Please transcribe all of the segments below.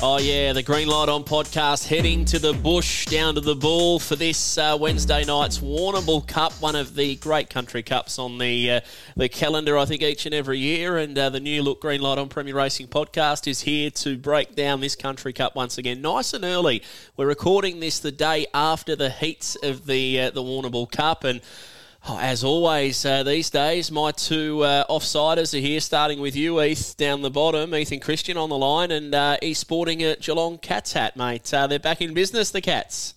Oh, yeah, the Green Light On podcast heading to the bush, down to the Bool for this uh, Wednesday night's Warrnambool Cup, one of the great country cups on the uh, the calendar, I think, each and every year. And uh, the new look Green Light On Premier Racing podcast is here to break down this country cup once again, nice and early. We're recording this the day after the heats of the uh, the Warrnambool Cup, and Oh, as always, uh, these days, my two uh, offsiders are here, starting with you, Heath, down the bottom. Ethan Christian on the line, and uh, sporting a Geelong Cats hat, mate. Uh, they're back in business, the Cats.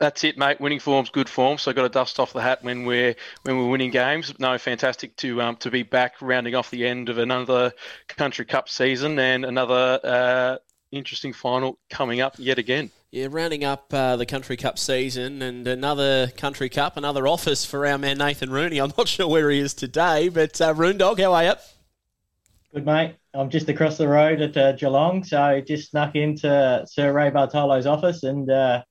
That's it, mate. Winning form's good form, so I've got to dust off the hat when we're when we're winning games. No, fantastic to um, to be back, rounding off the end of another Country Cup season and another uh, interesting final coming up yet again. Yeah, rounding up uh, the Country Cup season and another Country Cup, another office for our man Nathan Rooney. I'm not sure where he is today, but uh, Roondog, how are you? Good, mate. I'm just across the road at uh, Geelong, so just snuck into Sir Ray Bartolo's office, and uh,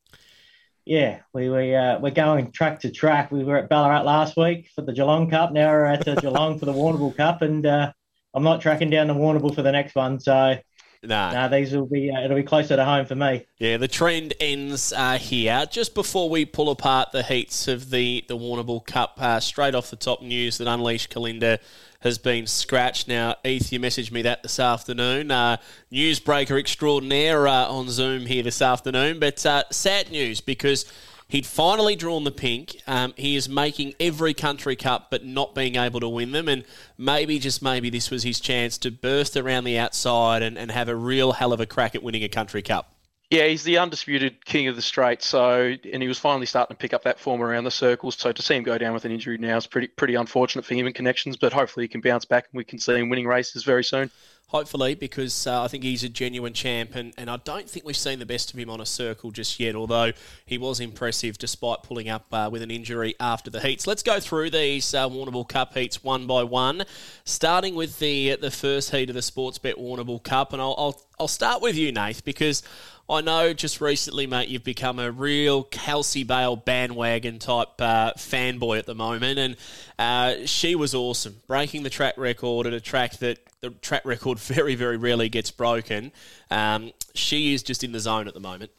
yeah, we we uh, we're going track to track. We were at Ballarat last week for the Geelong Cup. Now we're at uh, Geelong for the Warrnambool Cup, and uh, I'm not tracking down the Warrnambool for the next one. So Nah. nah, these will be uh, it'll be closer to home for me. Yeah, the trend ends uh, here. Just before we pull apart the heats of the, the Warrnambool Cup, uh, straight off the top news that Unleashed Kalinda has been scratched. Now, Eth, you messaged me that this afternoon. Uh, newsbreaker extraordinaire uh, on Zoom here this afternoon. But uh, sad news because he'd finally drawn the pink. Um, he is making every country cup but not being able to win them. And maybe, just maybe, this was his chance to burst around the outside and, and have a real hell of a crack at winning a country cup. Yeah, he's the undisputed king of the straight. So, and he was finally starting to pick up that form around the circles. So to see him go down with an injury now is pretty pretty unfortunate for him in connections. But hopefully he can bounce back and we can see him winning races very soon. Hopefully, because uh, I think he's a genuine champ, and, and I don't think we've seen the best of him on a circle just yet, although he was impressive despite pulling up uh, with an injury after the heats. Let's go through these uh, Warrnambool Cup heats one by one, starting with the the first heat of the Sportsbet Warrnambool Cup, and I'll, I'll, I'll start with you, Nath, because I know just recently, mate, you've become a real Kelsey Bale bandwagon type uh, fanboy at the moment, and uh, she was awesome, breaking the track record at a track that the track record very, very rarely gets broken. Um, she is just in the zone at the moment.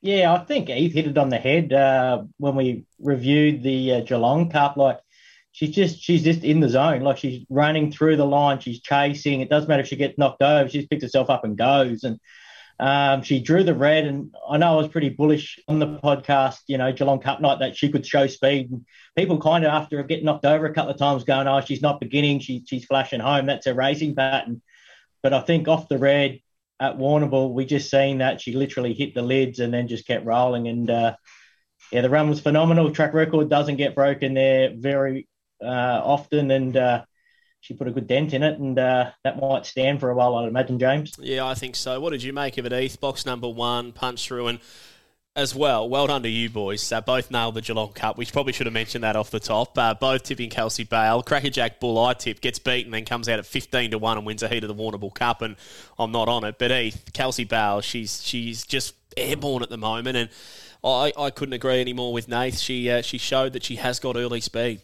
Yeah, I think Eve hit it on the head uh, when we reviewed the uh, Geelong Cup. Like she's just she's just in the zone. Like she's running through the line, she's chasing. It doesn't matter if she gets knocked over. She just picks herself up and goes. And um, she drew the red, and I know I was pretty bullish on the podcast, you know, Geelong Cup night that she could show speed. And people kind of after getting knocked over a couple of times, going, "Oh, she's not beginning. She, she's flashing home. That's a racing pattern." But I think off the red at Warrnambool, we just seen that she literally hit the lids and then just kept rolling. And uh, yeah, the run was phenomenal. Track record doesn't get broken there very uh, often, and uh, she put a good dent in it, and uh, that might stand for a while, I'd imagine, James. Yeah, I think so. What did you make of it, Heath? Box number one, punch through, and as well, well done to you boys. Uh, both nailed the Geelong Cup. We probably should have mentioned that off the top. Uh, both tipping Kelsey Bale. Crackerjack Bull I tip, gets beaten, then comes out at 15 to 1 and wins a heat of the Warrnambool Cup, and I'm not on it. But Heath, Kelsey Bale, she's, she's just airborne at the moment, and I, I couldn't agree anymore with Nath. She, uh, she showed that she has got early speed.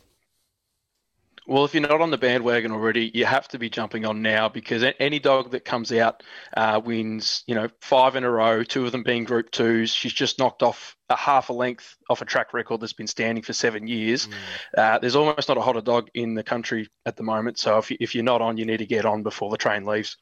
Well, if you're not on the bandwagon already, you have to be jumping on now because any dog that comes out uh, wins, you know, five in a row, two of them being Group Twos. She's just knocked off a half a length off a track record that's been standing for seven years. Mm. Uh, there's almost not a hotter dog in the country at the moment. So if, you, if you're not on, you need to get on before the train leaves.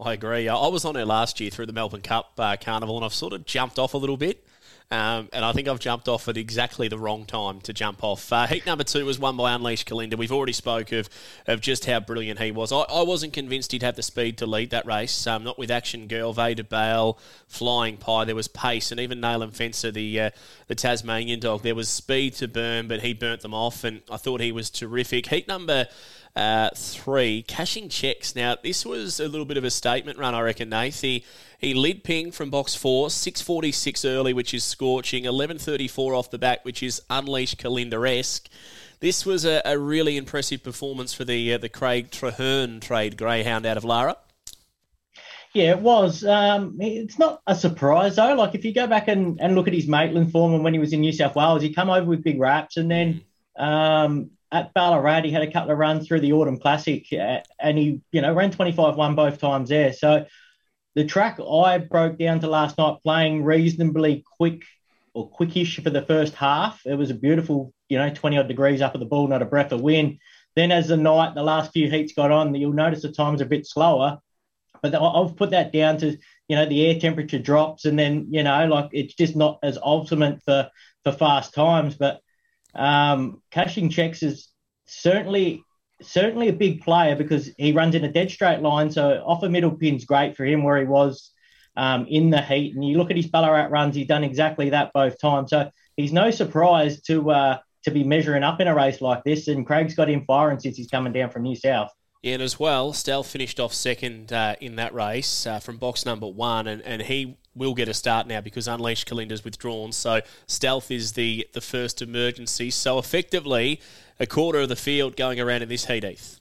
I agree. I was on her last year through the Melbourne Cup uh, Carnival, and I've sort of jumped off a little bit. Um, and I think I've jumped off at exactly the wrong time to jump off. Uh, heat number two was won by Unleashed Kalinda. We've already spoke of, of just how brilliant he was. I, I wasn't convinced he'd have the speed to lead that race. Um, not with Action Girl, Vader Bale, Flying Pie. There was pace, and even Nayland Fencer, the uh, the Tasmanian dog. There was speed to burn, but he burnt them off, and I thought he was terrific. Heat number uh, three, cashing checks. Now, this was a little bit of a statement run, I reckon, Nath. He, he led ping from box four, 6.46 early, which is scorching, 11.34 off the back, which is unleashed Kalinda esque. this was a, a really impressive performance for the uh, the Craig Traherne trade greyhound out of Lara. Yeah, it was. Um, it's not a surprise though. Like if you go back and, and look at his Maitland form and when he was in New South Wales, he come over with big raps, and then um, at Ballarat he had a couple of runs through the Autumn Classic, uh, and he you know ran 25 one both times there. So the track I broke down to last night playing reasonably quick or quickish for the first half. It was a beautiful, you know, 20 odd degrees up at the ball, not a breath of wind. Then as the night, the last few heats got on, you'll notice the time's a bit slower. But I've put that down to, you know, the air temperature drops and then, you know, like it's just not as ultimate for, for fast times. But um, cashing checks is certainly certainly a big player because he runs in a dead straight line. So off a middle pin's great for him where he was um, in the heat. And you look at his Ballarat runs, he's done exactly that both times. So he's no surprise to uh, to be measuring up in a race like this. And Craig's got him firing since he's coming down from New South. And as well, Stealth finished off second uh, in that race uh, from box number one, and, and he will get a start now because Unleashed Kalinda's withdrawn. So Stealth is the, the first emergency. So effectively, a quarter of the field going around in this heat, Heath.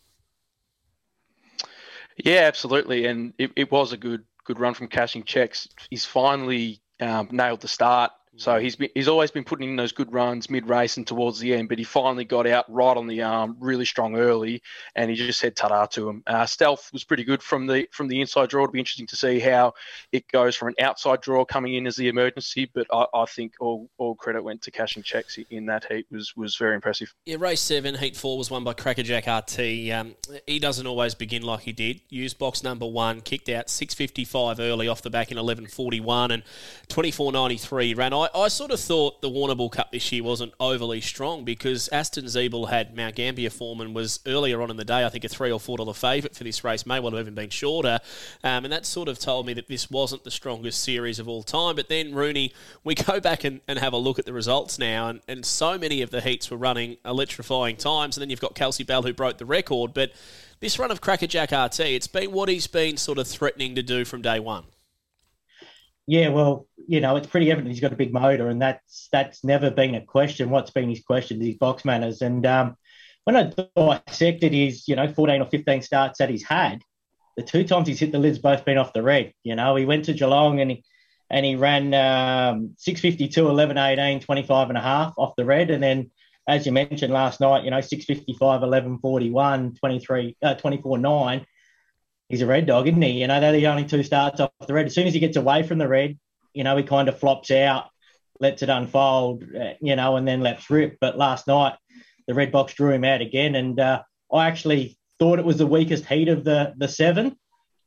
Yeah, absolutely, and it, it was a good good run from cashing checks. He's finally um, nailed the start so he's been, he's always been putting in those good runs mid race and towards the end, but he finally got out right on the arm, really strong early, and he just said ta to him. Uh, stealth was pretty good from the from the inside draw. It'll be interesting to see how it goes from an outside draw coming in as the emergency, but I, I think all, all credit went to cashing checks in that heat was was very impressive. Yeah, race seven, heat four was won by Crackerjack RT. Um, he doesn't always begin like he did. Used box number one, kicked out 655 early off the back in 1141 and 2493 ran. I, I sort of thought the Warrnambool Cup this year wasn't overly strong because Aston Ziebell had Mount Gambier form and was earlier on in the day, I think, a three or four dollar favourite for this race, may well have even been shorter. Um, and that sort of told me that this wasn't the strongest series of all time. But then, Rooney, we go back and, and have a look at the results now, and, and so many of the heats were running electrifying times. And then you've got Kelsey Bale who broke the record. But this run of Crackerjack RT, it's been what he's been sort of threatening to do from day one. Yeah, well, you know, it's pretty evident he's got a big motor, and that's that's never been a question. What's been his question is his box manners. And um, when I dissected his, you know, 14 or 15 starts that he's had, the two times he's hit the lid's both been off the red. You know, he went to Geelong and he and he ran um, 652, 11, 18, 25 and a half off the red. And then, as you mentioned last night, you know, 655, 11, 41, 23, uh, 24, 9 he's a red dog, isn't he? You know, they're the only two starts off the red. As soon as he gets away from the red, you know, he kind of flops out, lets it unfold, uh, you know, and then lets rip. But last night, the red box drew him out again, and uh, I actually thought it was the weakest heat of the the seven.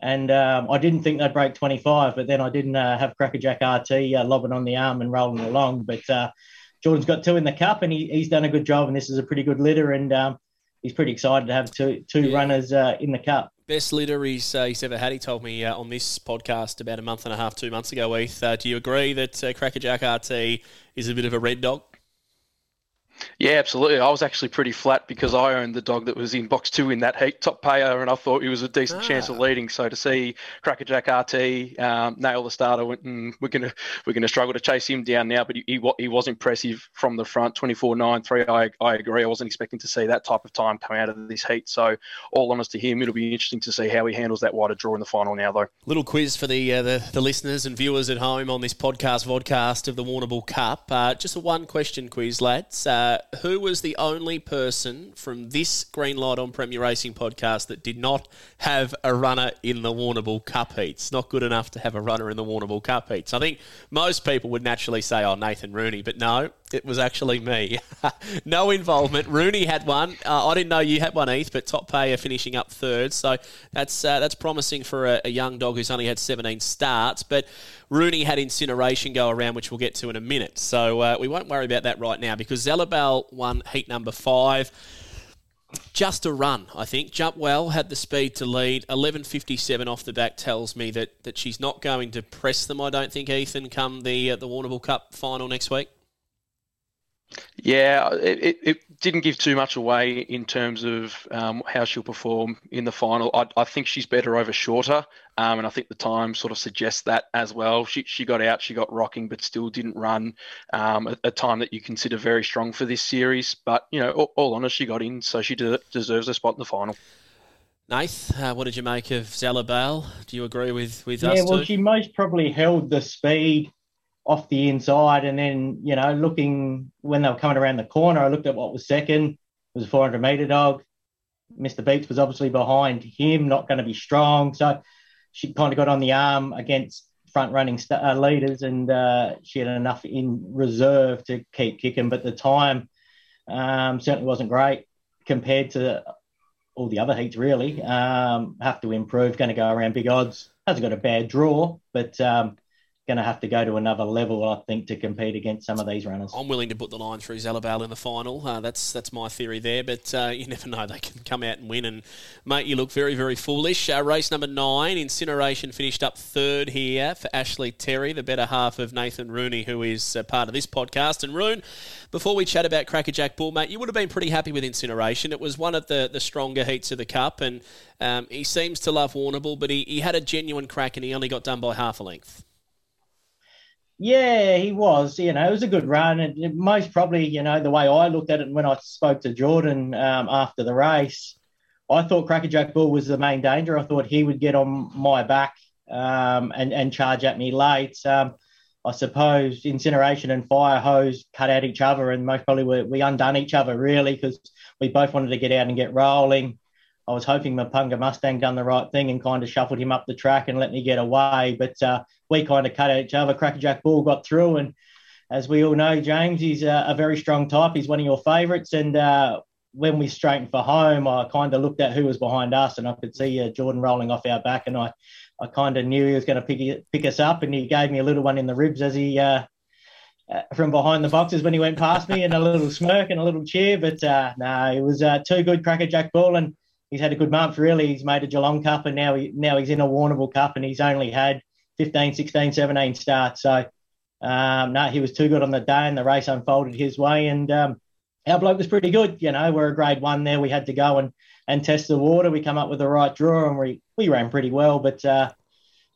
And um, I didn't think they'd break 25, but then I didn't uh, have Crackerjack RT uh, lobbing on the arm and rolling along. But uh, Jordan's got two in the cup, and he, he's done a good job. And this is a pretty good litter, and um, he's pretty excited to have two two yeah. runners uh, in the cup. Best litter he's, uh, he's ever had, he told me uh, on this podcast about a month and a half, two months ago, Heath. Uh, do you agree that uh, Crackerjack RT is a bit of a red dog? Yeah, absolutely. I was actually pretty flat because I owned the dog that was in box two in that heat, top payer, and I thought he was a decent ah. chance of ah. leading. So to see Crackerjack RT um, nail the starter, mm, we're gonna we're gonna struggle to chase him down now. But he, he, he was impressive from the front, 24.93. I I agree. I wasn't expecting to see that type of time come out of this heat. So all honest to him, it'll be interesting to see how he handles that wider draw in the final now, though. Little quiz for the uh, the, the, listeners and viewers at home on this podcast vodcast of the Warrnambool Cup. Uh, just a one question quiz, lads. Uh, Uh, who was the only person from this Green Light on Premier Racing podcast that did not have a runner in the Warrnambool Cup heats? Not good enough to have a runner in the Warrnambool Cup heats. I think most people would naturally say, oh, Nathan Rooney, but no, it was actually me. no involvement. Rooney had one. Uh, I didn't know you had one, Heath, but top payer finishing up third. So that's uh, that's promising for a, a, young dog who's only had 17 starts. But Rooney had incineration go around, which we'll get to in a minute. So uh, we won't worry about that right now because Zella Bale won heat number five. Just a run, I think. Jump well, had the speed to lead. 11.57 off the back tells me that, that she's not going to press them, I don't think, Ethan, come the uh, the Warrnambool Cup final next week. Yeah, it, it didn't give too much away in terms of um, how she'll perform in the final. I, I think she's better over shorter, um, and I think the time sort of suggests that as well. She, she got out, she got rocking, but still didn't run um, a, a, time that you consider very strong for this series. But, you know, all, all honest, she got in, so she de- deserves a spot in the final. Nath, uh, what did you make of Zella Bale? Do you agree with, with yeah, us? Yeah, well, too? she most probably held the speed off the inside. And then, you know, looking when they were coming around the corner, I looked at what was second. It was a 400 metre dog. Mr. Beats was obviously behind him, not going to be strong. So she kind of got on the arm against front running st- uh, leaders and uh, she had enough in reserve to keep kicking. But the time um, certainly wasn't great compared to all the other heats, really. Um, have to improve, going to go around big odds. Hasn't got a bad draw, but um, going to have to go to another level, I think, to compete against some of these runners. I'm willing to put the line through Zella Bale in the final. Uh, that's that's my theory there, but uh, you never know. They can come out and win and make you look very, very foolish. Uh, race number nine, Incineration finished up third here for Ashley Terry, the better half of Nathan Rooney, who is part of this podcast. And Roon, before we chat about Crackerjack Bull, mate, you would have been pretty happy with Incineration. It was one of the, the stronger heats of the Cup, and um, he seems to love Warrnambool, but he, he had a genuine crack and he only got done by half a length. Yeah, he was. You know, it was a good run. And most probably, you know, the way I looked at it when I spoke to Jordan um, after the race, I thought Crackerjack Bull was the main danger. I thought he would get on my back um, and, and charge at me late. Um, I suppose Incineration and Fire Hose cut out each other, and most probably we, we undone each other really because we both wanted to get out and get rolling. I was hoping Mapunga Mustang done the right thing and kind of shuffled him up the track and let me get away. But uh, we kind of cut each other. Crackerjack Bull got through. And as we all know, James, he's a, a very strong type. He's one of your favourites. And uh, when we straightened for home, I kind of looked at who was behind us and I could see uh, Jordan rolling off our back. And I, I kind of knew he was going to pick, pick us up. And he gave me a little one in the ribs as he. Uh, uh, from behind the boxes when he went past me and a little smirk and a little cheer. But uh, no, it was too good, Crackerjack Bull. And he's had a good month. Really, he's made a Geelong Cup, and now he now he's in a Warrnambool Cup, and he's only had 15, 16, 17 starts. So um, no, he was too good on the day, and the race unfolded his way. And um, our bloke was pretty good. You know, we're a grade one there. We had to go and and test the water. We come up with the right draw, and we we ran pretty well. But uh,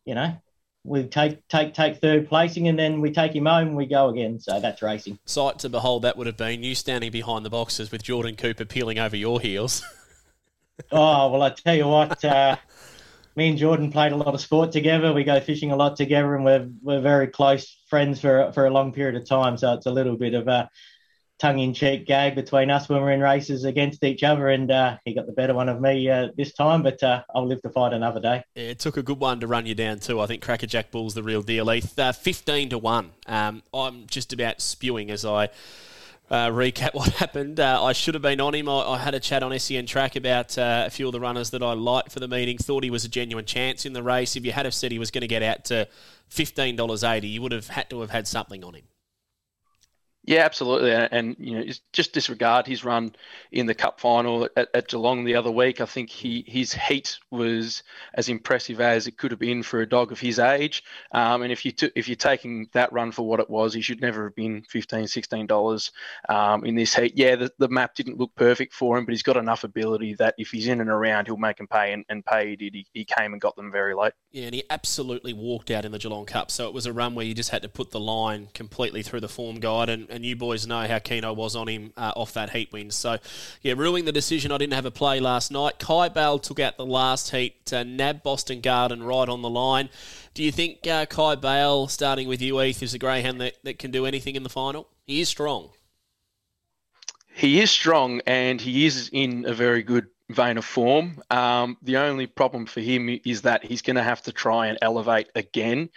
you know, we take take take third placing and then we take him home and we go again. So that's racing. Sight to behold that would have been you standing behind the boxes with Jordan Cooper peeling over your heels. oh well, I tell you what, uh, me and Jordan played a lot of sport together. We go fishing a lot together, and we're we're very close friends for for a long period of time. So it's a little bit of a tongue-in-cheek gag between us when we're in races against each other, and uh, he got the better one of me uh, this time. But uh, I'll live to fight another day. Yeah, it took a good one to run you down too. I think Crackerjack Bull's the real deal. Heath, uh, fifteen to one. Um, I'm just about spewing as I uh, recap what happened. Uh, I should have been on him. I, I had a chat on SEN track about uh, a few of the runners that I liked for the meeting. Thought he was a genuine chance in the race. If you had have said he was going to get out to fifteen dollars eighty, you would have had to have had something on him. Yeah, absolutely, and, and, you know, just disregard his run in the Cup final at, at, Geelong the other week. I think he his heat was as impressive as it could have been for a dog of his age. Um, and if you t- if you're taking that run for what it was, he should never have been 15 16 dollars um, in this heat. Yeah, the, the map didn't look perfect for him, but he's got enough ability that if he's in and around, he'll make him pay, and, and pay he did. He, he came and got them very late. Yeah, and he absolutely walked out in the Geelong Cup. So it was a run where you just had to put the line completely through the form guide and and you boys know how keen I was on him uh, off that heat win. So, yeah, ruling the decision, I didn't have a play last night. Kai Bale took out the last heat, to nab Boston Garden right on the line. Do you think uh, Kai Bale, starting with you, Heath, is a greyhound that, that can do anything in the final? He is strong. He is strong and he is in a very good vein of form. Um, the only problem for him is that he's going to have to try and elevate again,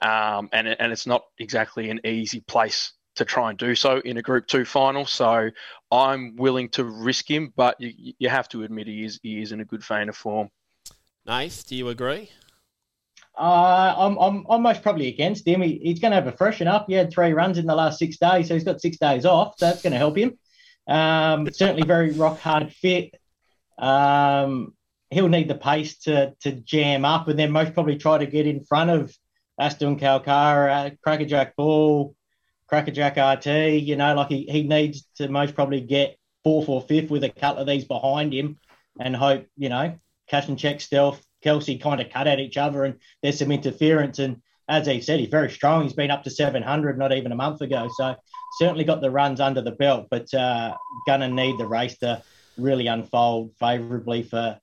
um, and and it's not exactly an easy place to try and do so in a Group Two final. So I'm willing to risk him, but you, you have to admit he is he is in a good vein of form. Nath, do you agree? Uh, I'm, I'm, I'm most probably against him. He, he's going to have a freshen up. He had three runs in the last six days, so he's got six days off. So that's going to help him. Um, certainly very rock hard fit. Um, he'll need the pace to to jam up, and then most probably try to get in front of Aston Kalkara, Crackerjack Bull, Crackerjack RT, you know, like he, he needs to most probably get fourth or fifth with a couple of these behind him and hope, you know, Cash and Check Stealth, Kelsey kind of cut at each other and there's some interference. And as he said, he's very strong. He's been up to 700 not even a month ago. So certainly got the runs under the belt, but uh, going to need the race to really unfold favourably for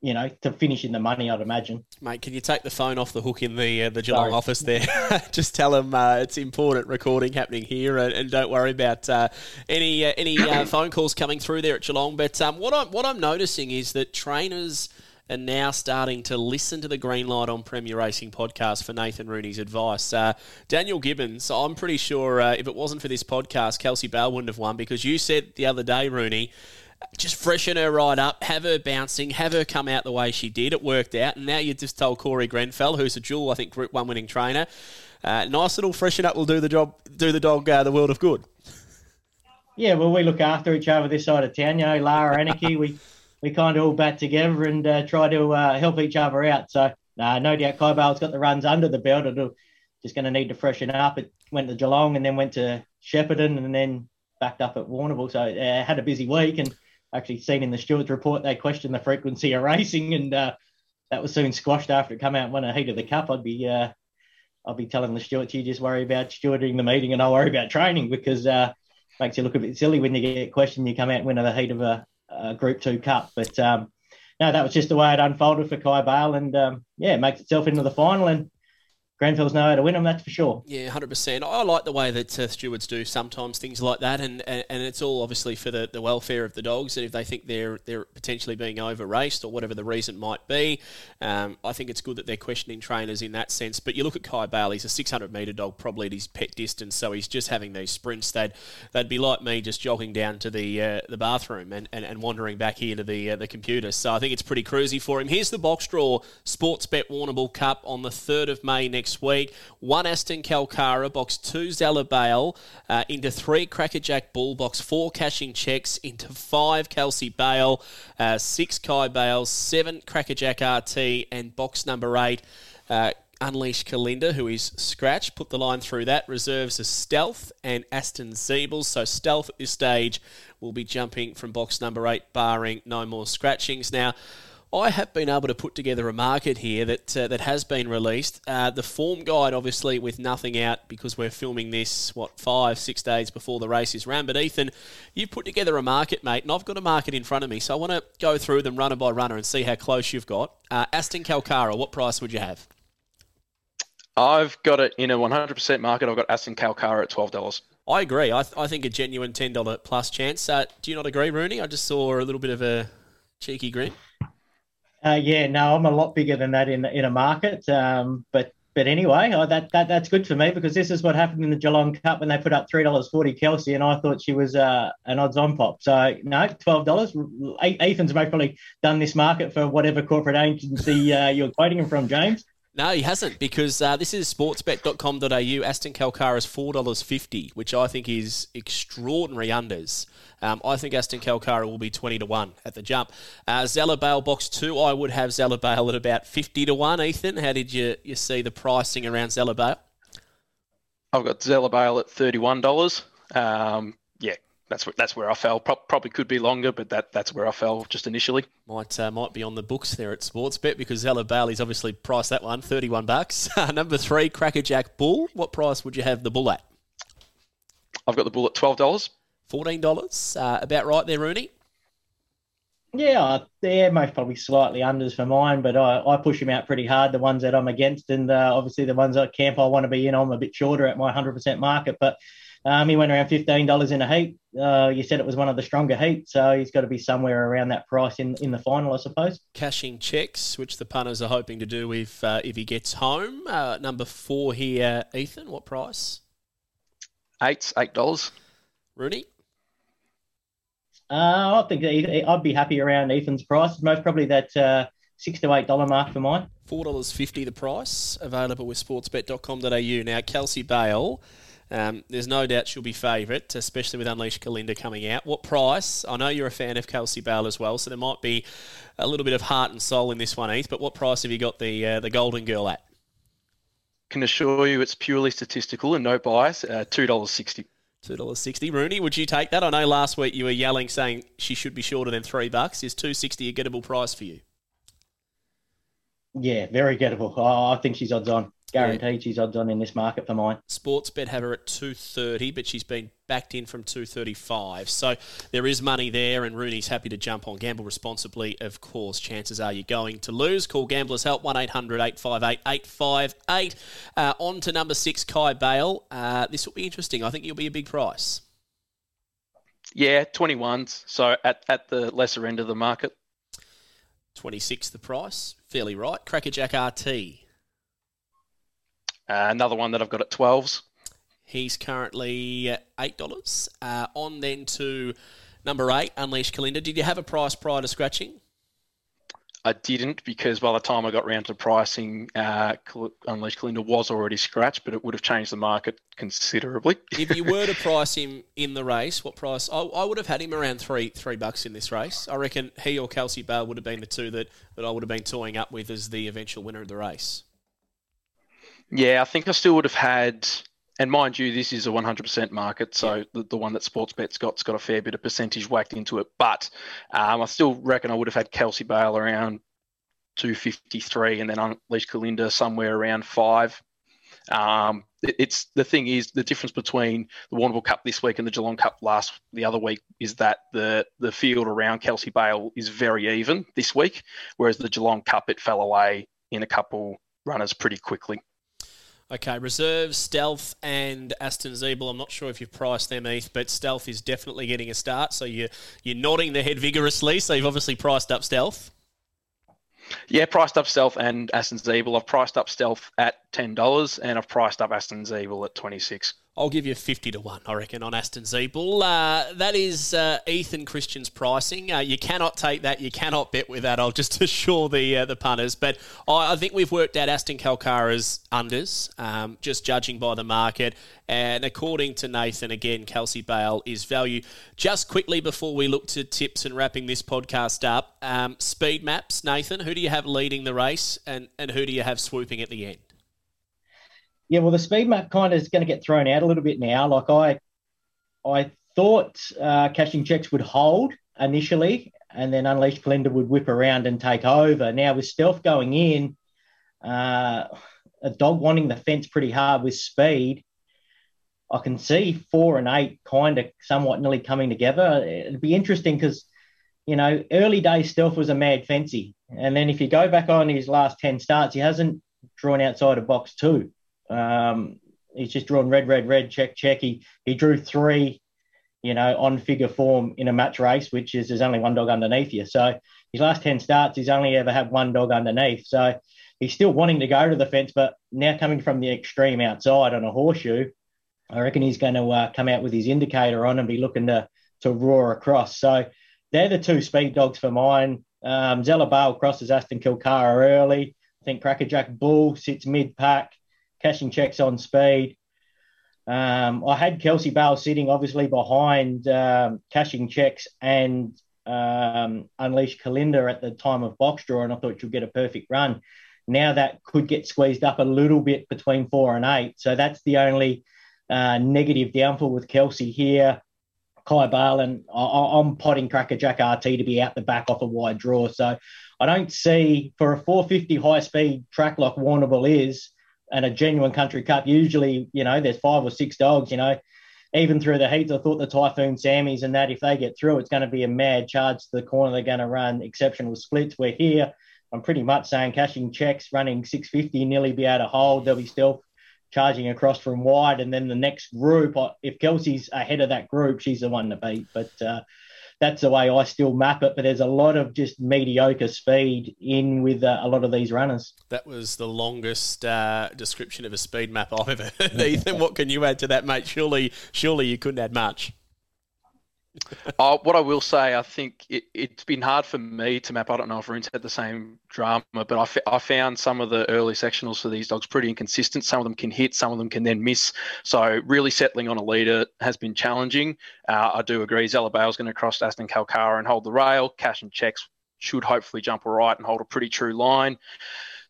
you know, to finish in the money, I'd imagine. Mate, can you take the phone off the hook in the uh, the Geelong Sorry. office there? Just tell them uh, it's important recording happening here, and, and don't worry about uh, any uh, any uh, phone calls coming through there at Geelong. But um, what I'm what I'm noticing is that trainers are now starting to listen to the Green Light on Premier Racing podcast for Nathan Rooney's advice. Uh, Daniel Gibbons, I'm pretty sure if it wasn't for this podcast, Kelsey Bale wouldn't have won because you said the other day, Rooney just freshen her right up, have her bouncing, have her come out the way she did. It worked out, and now you just told Corey Grenfell, who's a dual, I think, Group One winning trainer, uh, nice little freshen up will do the job, do the dog uh, the world of good. Yeah, well, we look after each other this side of town. You know, Lara Anarchy, we we kind of all bat together and uh, try to uh, help each other out. So, no doubt, Kai Bale's got the runs under the belt. It'll just going to need to freshen up. It went to Geelong and then went to Shepparton and then backed up at Warrnambool. So, uh, had a busy week and actually seen in the stewards report they questioned the frequency of racing, and uh, that was soon squashed after it came out won a heat of the cup. I'd be uh, I'll be telling the stewards you just worry about stewarding the meeting and I'll worry about training because uh, makes you look a bit silly when you get questioned. You come out and win the heat of a, a Group Two cup, but um, no, that was just the way it unfolded for Kai Bale, and um, yeah, it makes itself into the final and Grenfell's know how to win them, that's for sure. Yeah, 100%. I like the way that uh, stewards do sometimes things like that, and, and, and it's all obviously for the, the welfare of the dogs. And if they think they're they're potentially being over raced or whatever the reason might be, um, I think it's good that they're questioning trainers in that sense. But you look at Kai Bale, he's a 600 metre dog, probably at his pet distance, so he's just having these sprints. They'd, they'd be like me just jogging down to the uh, the bathroom and, and, and wandering back here to the, uh, the computer. So I think it's pretty cruisy for him. Here's the box draw Sportsbet Warrnambool Cup on the 3rd of May next week. One Aston Kalkara, box two Zella Bale, uh, into three Crackerjack Bull, box four Cashing Checks, into five Kelsey Bale, uh, six Kai Bale, seven Crackerjack RT, and box number eight. Uh, Unleash Kalinda, who is scratch, put the line through that. Reserves a Stealth and Aston Zeebles. So Stealth at this stage will be jumping from box number eight, barring no more scratchings. Now, I have been able to put together a market here that uh, that has been released. Uh, the form guide, obviously, with nothing out because we're filming this what five, six days before the race is ran. But Ethan, you've put together a market, mate, and I've got a market in front of me, so I want to go through them runner by runner and see how close you've got. Uh, Aston Kalkara, what price would you have? I've got it in a 100% market. I've got Aston Kalkara at twelve dollars. I agree. I, th- I think a genuine ten dollar plus chance. Uh, do you not agree, Rooney? I just saw a little bit of a cheeky grin. Uh, yeah, no, I'm a lot bigger than that in in a market. Um, but but anyway, oh, that, that that's good for me because this is what happened in the Geelong Cup when they put up three dollars forty Kelsey, and I thought she was uh, an odds-on pop. So no, twelve dollars. Ethan's probably done this market for whatever corporate agency uh, you're quoting him from, James. No, he hasn't because uh, this is sportsbet.com.au. Aston Kalkara is $4.50, which I think is extraordinary unders. Um, I think Aston Kalkara will be 20 to 1 at the jump. Uh, Zella Bale box 2, I would have Zella Bale at about 50 to 1. Ethan, how did you, you see the pricing around Zella Bale? I've got Zella Bale at $31. Um, that's where, that's where I fell. Pro- probably could be longer, but that that's where I fell just initially. Might uh, might be on the books there at Sportsbet because Zella Bale's obviously priced that one thirty one bucks. Number three, Crackerjack Bull. What price would you have the bull at? I've got the bull at twelve dollars. Fourteen dollars, uh, about right there, Rooney. Yeah, they're most probably slightly unders for mine, but I, I push them out pretty hard. The ones that I'm against, and uh, obviously the ones at camp I want to be in, I'm a bit shorter at my 100% market. But um, he went around fifteen dollars in a heat. Uh, you said it was one of the stronger heats, so he's got to be somewhere around that price in, in the final, I suppose. Cashing checks, which the punters are hoping to do if uh, if he gets home. Uh, number four here, Ethan. What price? Eight, eight dollars. Rooney. Uh, I think I'd be happy around Ethan's price. Most probably that uh, six to eight dollar mark for mine. Four dollars fifty the price. Available with sportsbet.com.au. Now Kelsey Bale um, there's no doubt she'll be favourite, especially with Unleash Kalinda coming out. What price? I know you're a fan of Kelsey Bale as well, so there might be a little bit of heart and soul in this one, Heath. But what price have you got the uh, the Golden Girl at? can assure you it's purely statistical and no bias. Uh, Two dollars sixty. Two dollars sixty. Rooney, would you take that? I know last week you were yelling saying she should be shorter than three bucks. Is two sixty a gettable price for you? Yeah, very gettable. Oh, I think she's odds on. Guaranteed she's odds on in this market for mine. Sportsbet have her at 230, but she's been backed in from 235. So there is money there, and Rooney's happy to jump on. Gamble responsibly, of course. Chances are you're going to lose. Call Gamblers Help 1 800 858 858. Uh, on to number six, Kai Bale. Uh, this will be interesting. I think you'll be a big price. Yeah, 21s. So at, at the lesser end of the market. 26 the price. Fairly right. Crackerjack RT. Uh, another one that I've got at 12s. He's currently $8. Uh, on then to number eight, Unleash Kalinda. Did you have a price prior to scratching? I didn't because by the time I got round to pricing, uh, Unleash Kalinda was already scratched, but it would have changed the market considerably. if you were to price him in the race, what price? I, I, would have had him around three three bucks in this race. I reckon he or Kelsey Bale would have been the two that, that I would have been toying up with as the eventual winner of the race. Yeah, I think I still would have had, and mind you, this is a 100% market, so yeah. the, the one that Sportsbet's got's got a fair bit of percentage whacked into it. But um, I still reckon I would have had Kelsey Bale around 253 and then Unleash Kalinda somewhere around five. Um, it, it's the thing is the difference between the Warrnambool Cup this week and the Geelong Cup last the other week is that the the field around Kelsey Bale is very even this week, whereas the Geelong Cup it fell away in a couple runners pretty quickly. Okay, reserve, stealth, and Aston Zeeble. I'm not sure if you've priced them, Heath, but stealth is definitely getting a start. So you're you're nodding the head vigorously. So you've obviously priced up stealth. Yeah, priced up stealth and Aston Zeeble. I've priced up stealth at ten dollars, and I've priced up Aston Zeeble at twenty six. I'll give you 50 to 1, I reckon, on Aston Zeeble. Uh, that is uh, Ethan Christian's pricing. Uh, you cannot take that. You cannot bet with that. I'll just assure the uh, the punters. But I, I, think we've worked out Aston Kalkara's unders, um, just judging by the market. And according to Nathan, again, Kelsey Bale is value. Just quickly before we look to tips and wrapping this podcast up, um, speed maps, Nathan, who do you have leading the race and, and who do you have swooping at the end? Yeah, well, the speed map kind of is going to get thrown out a little bit now. Like I, I thought uh, cashing checks would hold initially, and then Unleashed Kalinda would whip around and take over. Now with stealth going in, uh, a dog wanting the fence pretty hard with speed. I can see four and eight kind of somewhat nearly coming together. It'd be interesting because, you know, early days stealth was a mad fancy, and then if you go back on his last ten starts, he hasn't drawn outside of box two. Um, he's just drawn red, red, red, check, check. He, he drew three, you know, on figure form in a match race, which is there's only one dog underneath you. So his last 10 starts, he's only ever had one dog underneath. So he's still wanting to go to the fence, but now coming from the extreme outside on a horseshoe, I reckon he's going to uh, come out with his indicator on and be looking to, to roar across. So they're the two speed dogs for mine. Um, Zella Bale crosses Aston Kalkara early. I think Crackerjack Bull sits mid pack cashing checks on speed. Um, I had Kelsey Bale sitting obviously behind um, cashing checks and um, Unleash Kalinda at the time of box draw, and I thought she'll get a perfect run. Now that could get squeezed up a little bit between four and eight. So that's the only uh, negative downfall with Kelsey here. Kai Bale, and I, am potting Cracker Jack RT to be out the back off a wide draw. So I don't see for a 450 high speed track like Warrnambool is, and a genuine country cup, usually, you know, there's five or six dogs, you know. Even through the heats, I thought the Typhoon Sammies and that, if they get through, it's going to be a mad charge to the corner. They're going to run exceptional splits. We're here. I'm pretty much saying cashing checks, running 650, nearly be able to hold. They'll be still charging across from wide. And then the next group, if Kelsey's ahead of that group, she's the one to beat. But uh, that's the way I still map it. But there's a lot of just mediocre speed in with uh, a lot of these runners. That was the longest uh, description of a speed map I've ever heard. Ethan, what can you add to that, mate? Surely, surely you couldn't add much. uh, what I will say, I think it, has been hard for me to map. I don't know if Rune's had the same drama, but I, f- I found some of the early sectionals for these dogs pretty inconsistent. Some of them can hit, some of them can then miss. So really settling on a leader has been challenging. Uh, I do agree. Zella Bale's going to cross Aston Kalkara and hold the rail. Cashing Checks should hopefully jump all right and hold a pretty true line.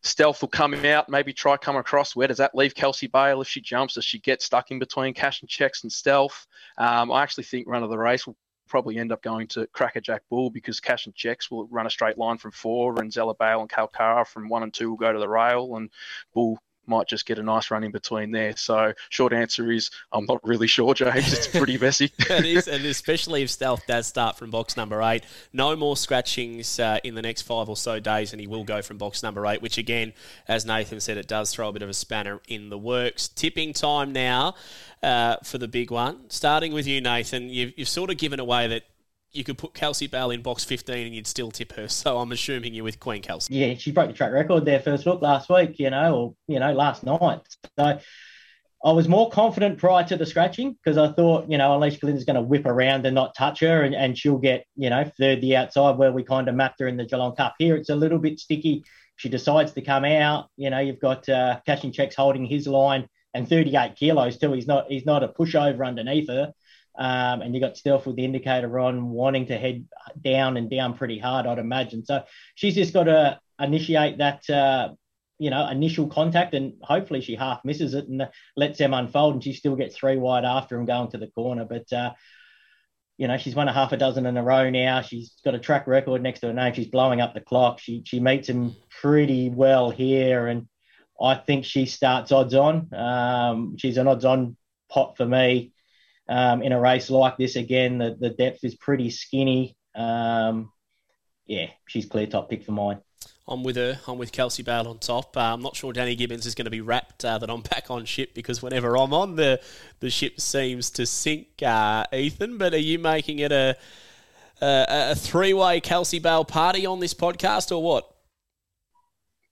Stealth will come out, maybe try come across. Where does that leave Kelsey Bale if she jumps? Does she get stuck in between Cashing Checks and Stealth? Um, I actually think run of the race will probably end up going to Crackerjack Bull because Cashing Checks will run a straight line from four, and Zella Bale and Kalkara from one and two will go to the rail, and Bull might just get a nice run in between there. So, short answer is I'm not really sure, James. It's pretty messy. it is, and especially if Stealth does start from box number eight. No more scratchings uh, in the next five or so days, and he will go from box number eight, which again, as Nathan said, it does throw a bit of a spanner in the works. Tipping time now uh, for the big one. Starting with you, Nathan, you've, you've sort of given away that you could put Kelsey Bale in box 15 and you'd still tip her. So I'm assuming you're with Queen Kelsey. Yeah, she broke the track record there first look last week, you know, or, you know, last night. So I was more confident prior to the scratching because I thought, you know, Unleash Kalinda's going to whip around and not touch her and, and she'll get, you know, third the outside where we kind of mapped her in the Geelong Cup. Here it's a little bit sticky. She decides to come out. You know, you've got uh, Cashing Checks holding his line and 38 kilos too. He's not he's not a pushover underneath her. Um, and you got Stealth with the indicator on, wanting to head down and down pretty hard, I'd imagine. So she's just got to initiate that, uh, you know, initial contact, and hopefully she half misses it and lets them unfold, and she still gets three wide after him going to the corner. But uh, you know, she's won a half a dozen in a row now. She's got a track record next to her name. She's blowing up the clock. She she meets him pretty well here, and I think she starts odds on. Um, she's an odds on pot for me um, in a race like this. Again, the, the depth is pretty skinny. Um, yeah, she's clear top pick for mine. I'm with her. I'm with Kelsey Bale on top. Uh, I'm not sure Danny Gibbons is going to be rapt uh, that I'm back on ship because whenever I'm on, the the ship seems to sink. Uh, Ethan, but are you making it a a, a three way Kelsey Bale party on this podcast or what?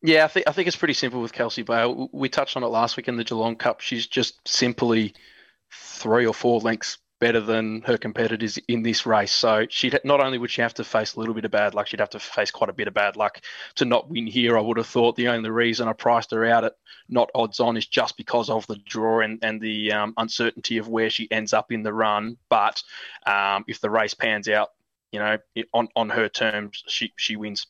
Yeah, I think I think it's pretty simple with Kelsey Bale. We touched on it last week in the Geelong Cup. She's just simply three or four lengths better than her competitors in this race. So she not only would she have to face a little bit of bad luck, she'd have to face quite a bit of bad luck to not win here. I would have thought the only reason I priced her out at not odds on is just because of the draw and, and the um, uncertainty of where she ends up in the run. But um, if the race pans out, you know, on, on her terms, she, she wins.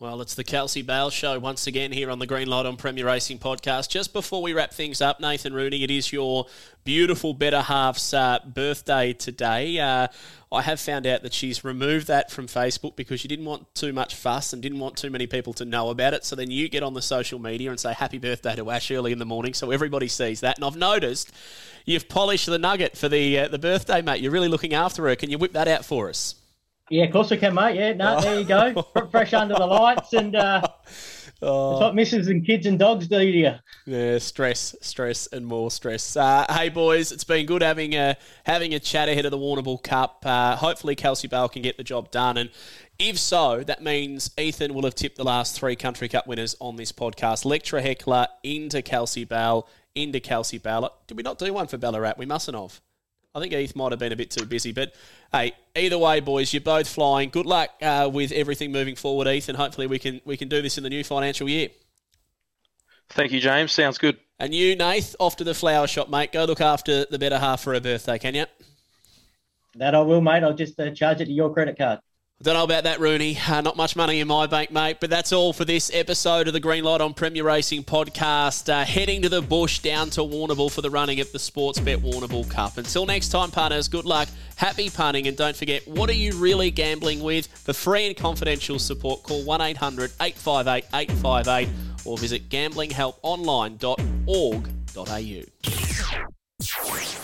Well, it's the Kelsey Bale Show once again here on the Green Light on Premier Racing podcast. Just before we wrap things up, Nathan Rooney, it is your beautiful better half's uh, birthday today. Uh, I have found out that she's removed that from Facebook because she didn't want too much fuss and didn't want too many people to know about it. So then you get on the social media and say happy birthday to Ash early in the morning so everybody sees that. And I've noticed you've polished the nugget for the uh, the birthday, mate. You're really looking after her. Can you whip that out for us? Yeah, of course we can, mate. Yeah, no, there you go. Fresh under the lights, and uh, oh. that's what misses and kids and dogs do to you. Yeah, stress, stress, and more stress. Uh, hey, boys, it's been good having a having a chat ahead of the Warrnambool Cup. Uh, hopefully, Kelsey Bale can get the job done, and if so, that means Ethan will have tipped the last three Country Cup winners on this podcast. Lectra Heckler into Kelsey Bale, into Kelsey Bale. Did we not do one for Ballarat? We mustn't have. I think Heath might have been a bit too busy, but hey, either way, boys, you're both flying. Good luck uh, with everything moving forward, Heath, and hopefully we can we can do this in the new financial year. Thank you, James. Sounds good. And you, Nath, off to the flower shop, mate. Go look after the better half for her birthday, can you? That I will, mate. I'll just uh, charge it to your credit card. Don't know about that, Rooney. Uh, not much money in my bank, mate. But that's all for this episode of the Green Light on Premier Racing podcast. Uh, heading to the bush down to Warrnambool for the running of the Sportsbet Warrnambool Cup. Until next time, partners, good luck, happy punting, and don't forget, what are you really gambling with? For free and confidential support, call 1 800 858 858 or visit gamblinghelponline.org.au.